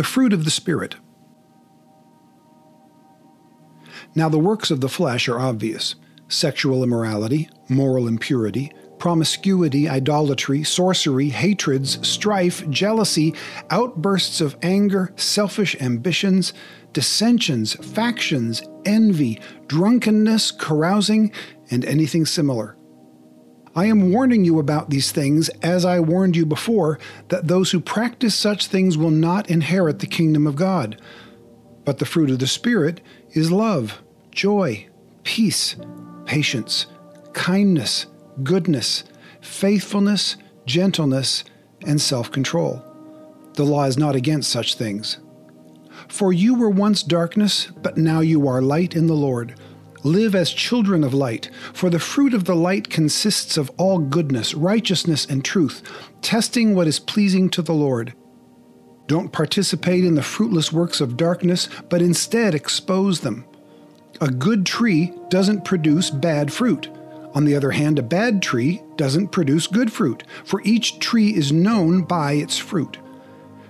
The fruit of the Spirit. Now, the works of the flesh are obvious sexual immorality, moral impurity, promiscuity, idolatry, sorcery, hatreds, strife, jealousy, outbursts of anger, selfish ambitions, dissensions, factions, envy, drunkenness, carousing, and anything similar. I am warning you about these things, as I warned you before, that those who practice such things will not inherit the kingdom of God. But the fruit of the Spirit is love, joy, peace, patience, kindness, goodness, faithfulness, gentleness, and self control. The law is not against such things. For you were once darkness, but now you are light in the Lord. Live as children of light, for the fruit of the light consists of all goodness, righteousness, and truth, testing what is pleasing to the Lord. Don't participate in the fruitless works of darkness, but instead expose them. A good tree doesn't produce bad fruit. On the other hand, a bad tree doesn't produce good fruit, for each tree is known by its fruit.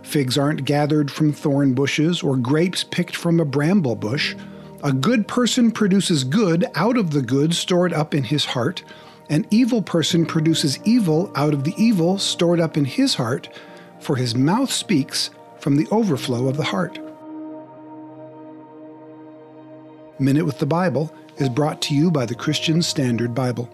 Figs aren't gathered from thorn bushes or grapes picked from a bramble bush. A good person produces good out of the good stored up in his heart. An evil person produces evil out of the evil stored up in his heart, for his mouth speaks from the overflow of the heart. Minute with the Bible is brought to you by the Christian Standard Bible.